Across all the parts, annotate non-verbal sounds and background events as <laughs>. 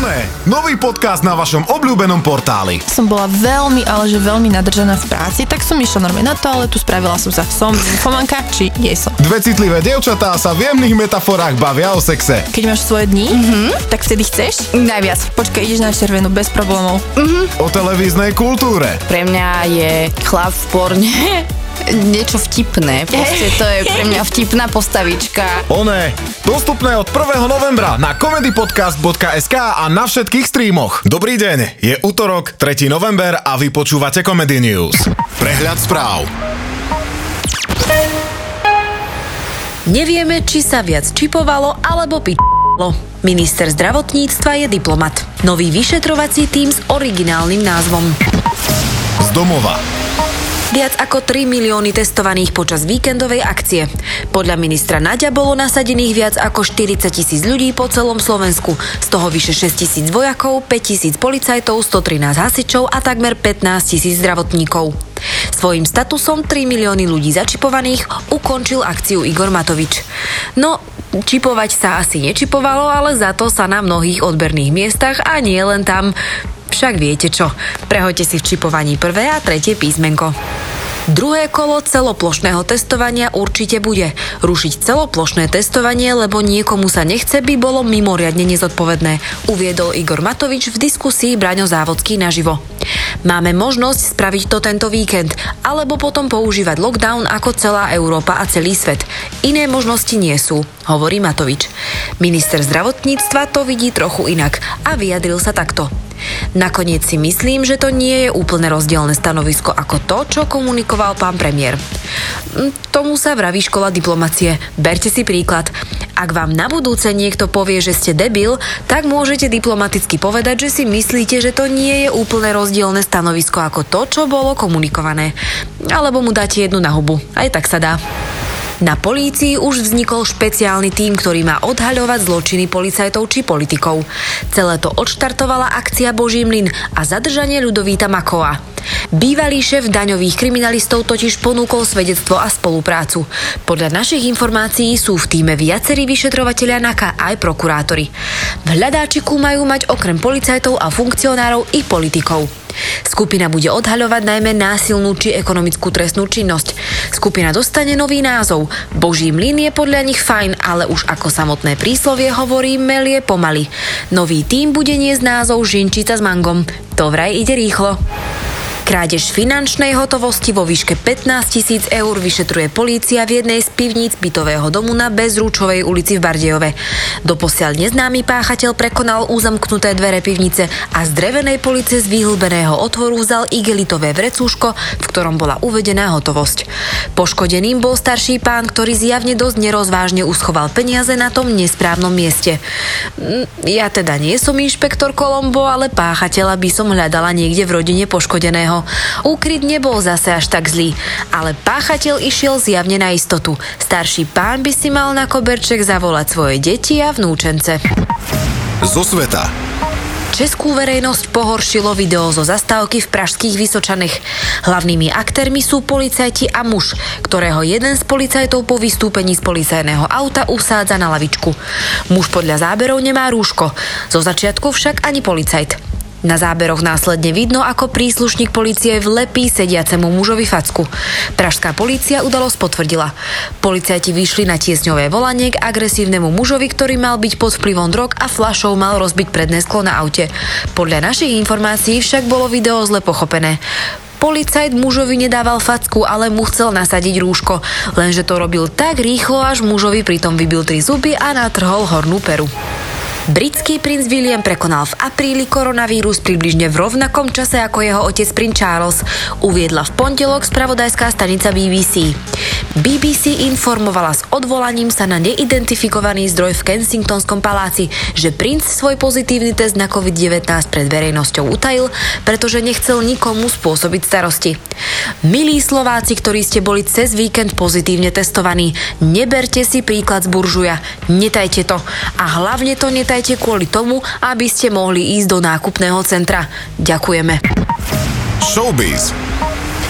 Oné, nový podcast na vašom obľúbenom portáli. Som bola veľmi, ale že veľmi nadržaná v práci, tak som išla normálne na toaletu, spravila som sa som fomanka, či jej som. Dve citlivé dievčatá sa v jemných metaforách bavia o sexe. Keď máš svoje dni, mm-hmm. tak vtedy chceš? Najviac. Počkaj, ideš na červenú bez problémov. O televíznej kultúre. Pre mňa je chlap v porne <laughs> niečo vtipné. <laughs> Proste to je pre mňa vtipná postavička. Oné, dostupné od 1. novembra na comedypodcast.sk a na všetkých streamoch. Dobrý deň, je útorok, 3. november a vy počúvate Comedy News. Prehľad správ. Nevieme, či sa viac čipovalo alebo pičalo. Minister zdravotníctva je diplomat. Nový vyšetrovací tým s originálnym názvom. Z domova. Viac ako 3 milióny testovaných počas víkendovej akcie. Podľa ministra Naďa bolo nasadených viac ako 40 tisíc ľudí po celom Slovensku. Z toho vyše 6 tisíc vojakov, 5 tisíc policajtov, 113 hasičov a takmer 15 tisíc zdravotníkov. Svojím statusom 3 milióny ľudí začipovaných ukončil akciu Igor Matovič. No, čipovať sa asi nečipovalo, ale za to sa na mnohých odberných miestach a nie len tam však viete čo. Prehoďte si v čipovaní prvé a tretie písmenko. Druhé kolo celoplošného testovania určite bude. Rušiť celoplošné testovanie, lebo niekomu sa nechce, by bolo mimoriadne nezodpovedné, uviedol Igor Matovič v diskusii Braňo Závodský naživo. Máme možnosť spraviť to tento víkend, alebo potom používať lockdown ako celá Európa a celý svet. Iné možnosti nie sú, hovorí Matovič. Minister zdravotníctva to vidí trochu inak a vyjadril sa takto. Nakoniec si myslím, že to nie je úplne rozdielne stanovisko ako to, čo komunikoval pán premiér. Mm, Tomu sa vraví škola diplomacie. Berte si príklad. Ak vám na budúce niekto povie, že ste debil, tak môžete diplomaticky povedať, že si myslíte, že to nie je úplne rozdielne stanovisko ako to, čo bolo komunikované. Alebo mu dáte jednu na hubu. Aj tak sa dá. Na polícii už vznikol špeciálny tím, ktorý má odhaľovať zločiny policajtov či politikov. Celé to odštartovala akcia Boží mlyn a zadržanie Ľudovíta Makova. Bývalý šéf daňových kriminalistov totiž ponúkol svedectvo a spoluprácu. Podľa našich informácií sú v týme viacerí vyšetrovatelia NAKA aj prokurátori. V hľadáčiku majú mať okrem policajtov a funkcionárov i politikov. Skupina bude odhaľovať najmä násilnú či ekonomickú trestnú činnosť. Skupina dostane nový názov. Boží mlyn je podľa nich fajn, ale už ako samotné príslovie hovorí, melie pomaly. Nový tým bude niesť názov Žinčica s mangom. To vraj ide rýchlo. Krádež finančnej hotovosti vo výške 15 tisíc eur vyšetruje polícia v jednej z pivníc bytového domu na Bezrúčovej ulici v Bardejove. Doposiaľ neznámy páchateľ prekonal uzamknuté dvere pivnice a z drevenej police z vyhlbeného otvoru vzal igelitové vrecúško, v ktorom bola uvedená hotovosť. Poškodeným bol starší pán, ktorý zjavne dosť nerozvážne uschoval peniaze na tom nesprávnom mieste. Mm, Ja teda nie som inšpektor Kolombo, ale páchateľa by som hľadala niekde v rodine poškodeného. Úkryt nebol zase až tak zlý, ale páchateľ išiel zjavne na istotu. Starší pán by si mal na koberček zavolať svoje deti a vnúčence. Zo sveta. Českú verejnosť pohoršilo video zo zastávky v pražských Vysočanech. Hlavnými aktérmi sú policajti a muž, ktorého jeden z policajtov po vystúpení z policajného auta usádza na lavičku. Muž podľa záberov nemá rúško, zo začiatku však ani policajt. Na záberoch následne vidno, ako príslušník policie vlepí sediacemu mužovi facku. Pražská polícia udalosť potvrdila. Policajti vyšli na tiesňové volanie k agresívnemu mužovi, ktorý mal byť pod vplyvom drog a flašou mal rozbiť predné sklo na aute. Podľa našich informácií však bolo video zle pochopené. Policajt mužovi nedával facku, ale mu chcel nasadiť rúško, lenže to robil tak rýchlo, až mužovi pritom vybil tri zuby a natrhol hornú peru. Britský princ William prekonal v apríli koronavírus približne v rovnakom čase ako jeho otec princ Charles, uviedla v pondelok spravodajská stanica BBC. BBC informovala s odvolaním sa na neidentifikovaný zdroj v Kensingtonskom paláci, že princ svoj pozitívny test na COVID-19 pred verejnosťou utajil, pretože nechcel nikomu spôsobiť starosti. Milí Slováci, ktorí ste boli cez víkend pozitívne testovaní, neberte si príklad z buržuja, netajte to a hlavne to netajte kvôli tomu, aby ste mohli ísť do nákupného centra. Ďakujeme. Showbiz.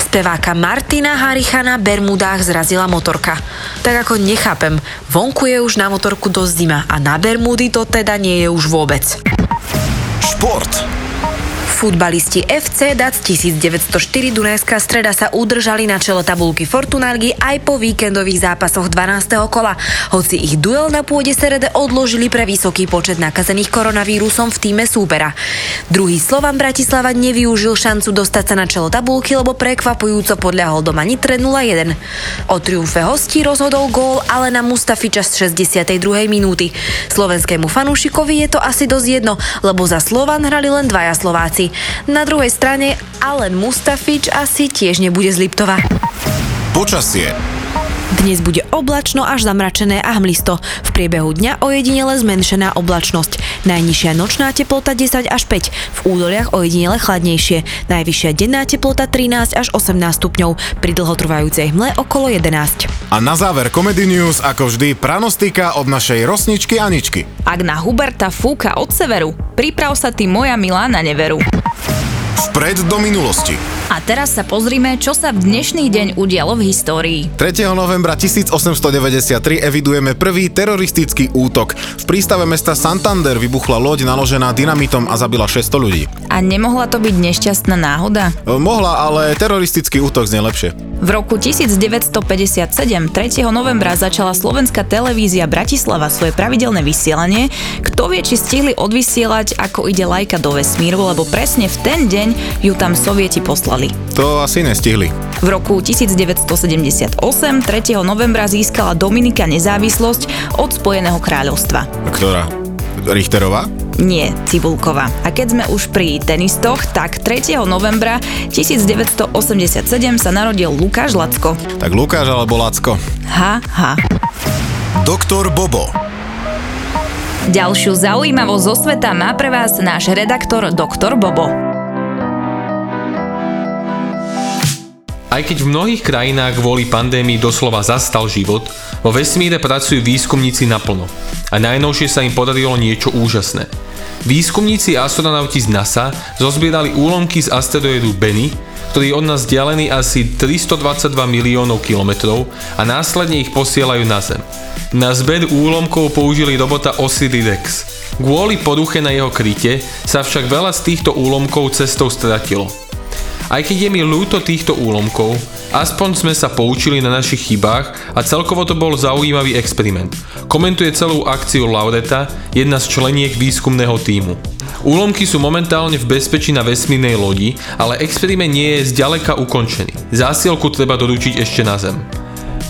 Speváka Martina Haricha na Bermudách zrazila motorka. Tak ako nechápem, vonku je už na motorku dosť zima a na Bermudy to teda nie je už vôbec. Šport. Futbalisti FC DAC 1904 Dunajská streda sa udržali na čele tabulky Fortunárgy aj po víkendových zápasoch 12. kola. Hoci ich duel na pôde Serede odložili pre vysoký počet nakazených koronavírusom v týme súpera. Druhý Slovan Bratislava nevyužil šancu dostať sa na čelo tabulky, lebo prekvapujúco podľahol doma Nitre 0-1. O triumfe hostí rozhodol gól Alena Mustafiča z 62. minúty. Slovenskému fanúšikovi je to asi dosť jedno, lebo za Slovan hrali len dvaja Slováci. Na druhej strane Alen Mustafič asi tiež nebude z Liptova. Počasie. Dnes bude oblačno až zamračené a hmlisto. V priebehu dňa ojedinele zmenšená oblačnosť. Najnižšia nočná teplota 10 až 5, v údoliach ojedinele chladnejšie. Najvyššia denná teplota 13 až 18 stupňov, pri dlhotrvajúcej hmle okolo 11. A na záver Comedy News, ako vždy, pranostika od našej rosničky Aničky. Ak na Huberta fúka od severu, priprav sa ty moja milá na neveru. Vpred do minulosti. A teraz sa pozrime, čo sa v dnešný deň udialo v histórii. 3. novembra 1893 evidujeme prvý teroristický útok. V prístave mesta Santander vybuchla loď naložená dynamitom a zabila 600 ľudí. A nemohla to byť nešťastná náhoda? E, Mohla, ale teroristický útok znie lepšie. V roku 1957, 3. novembra, začala slovenská televízia Bratislava svoje pravidelné vysielanie. Kto vie, či stihli odvysielať, ako ide lajka do vesmíru, lebo presne v ten deň ju tam sovieti poslali. To asi nestihli. V roku 1978, 3. novembra, získala Dominika nezávislosť od Spojeného kráľovstva. Ktorá? Richterová? Nie, Cibulková. A keď sme už pri tenistoch, tak 3. novembra 1987 sa narodil Lukáš Lacko. Tak Lukáš alebo Lacko. Ha, ha. Doktor Bobo. Ďalšiu zaujímavosť zo sveta má pre vás náš redaktor Dr. Bobo. Aj keď v mnohých krajinách kvôli pandémii doslova zastal život, vo vesmíre pracujú výskumníci naplno. A najnovšie sa im podarilo niečo úžasné. Výskumníci a astronauti z NASA zozbierali úlomky z asteroidu Benny, ktorý je od nás vzdialený asi 322 miliónov kilometrov a následne ich posielajú na Zem. Na zber úlomkov použili robota Osiris Kvôli poruche na jeho kryte sa však veľa z týchto úlomkov cestou stratilo. Aj keď je mi ľúto týchto úlomkov, aspoň sme sa poučili na našich chybách a celkovo to bol zaujímavý experiment. Komentuje celú akciu Laureta, jedna z členiek výskumného týmu. Úlomky sú momentálne v bezpečí na vesmírnej lodi, ale experiment nie je zďaleka ukončený. Zásielku treba doručiť ešte na Zem.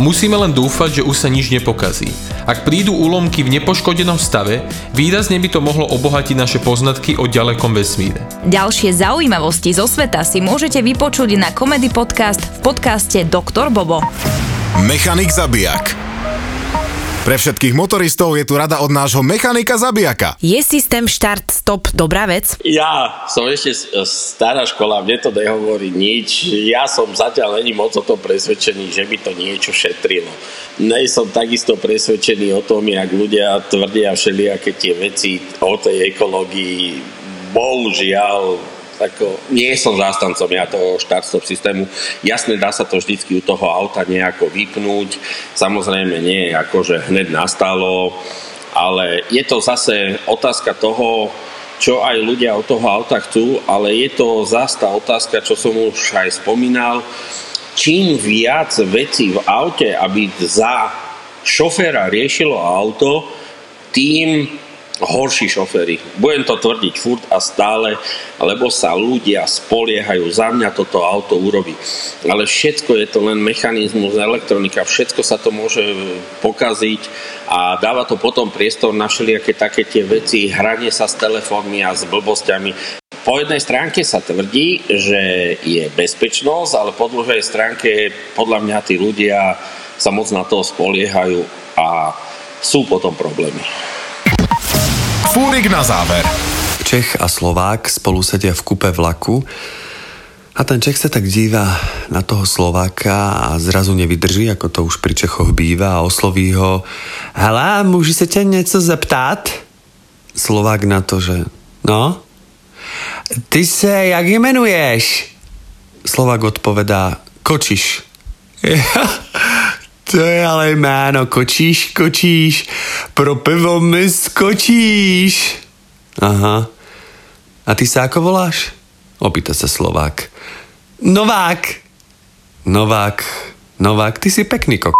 Musíme len dúfať, že už sa nič nepokazí. Ak prídu úlomky v nepoškodenom stave, výrazne by to mohlo obohatiť naše poznatky o ďalekom vesmíre. Ďalšie zaujímavosti zo sveta si môžete vypočuť na Comedy Podcast v podcaste Dr. Bobo. Mechanik zabijak. Pre všetkých motoristov je tu rada od nášho mechanika zabijaka. Je systém štart-stop dobrá vec? Ja som ešte s- stará škola, mne to nehovorí nič. Ja som zatiaľ není moc o tom presvedčený, že by to niečo šetrilo. Nej som takisto presvedčený o tom, jak ľudia tvrdia všelijaké tie veci o tej ekológii. Bohužiaľ, ako, nie som zástancom ja toho štart-stop systému. Jasne, dá sa to vždycky u toho auta nejako vypnúť. Samozrejme nie ako, že hneď nastalo, ale je to zase otázka toho, čo aj ľudia od toho auta chcú, ale je to zase tá otázka, čo som už aj spomínal, čím viac vecí v aute, aby za šoféra riešilo auto, tým horší šoféry. Budem to tvrdiť furt a stále, lebo sa ľudia spoliehajú, za mňa toto auto urobí. Ale všetko je to len mechanizmus, elektronika, všetko sa to môže pokaziť a dáva to potom priestor na všelijaké také tie veci, hranie sa s telefónmi a s blbosťami. Po jednej stránke sa tvrdí, že je bezpečnosť, ale po druhej stránke podľa mňa tí ľudia sa moc na to spoliehajú a sú potom problémy. Fúrik na záver. Čech a Slovák spolu sedia v kupe vlaku a ten Čech sa tak díva na toho Slováka a zrazu nevydrží, ako to už pri Čechoch býva a osloví ho Hele, můžu se tě něco zeptat? Slovák na to, že no? Ty se jak jmenuješ? Slovák odpovedá Kočiš. <laughs> to je ale jméno, kočíš, kočíš, pro pivo mi skočíš. Aha. A ty sa ako voláš? Opýta sa Slovák. Novák. Novák. Novák, ty si pekný kok.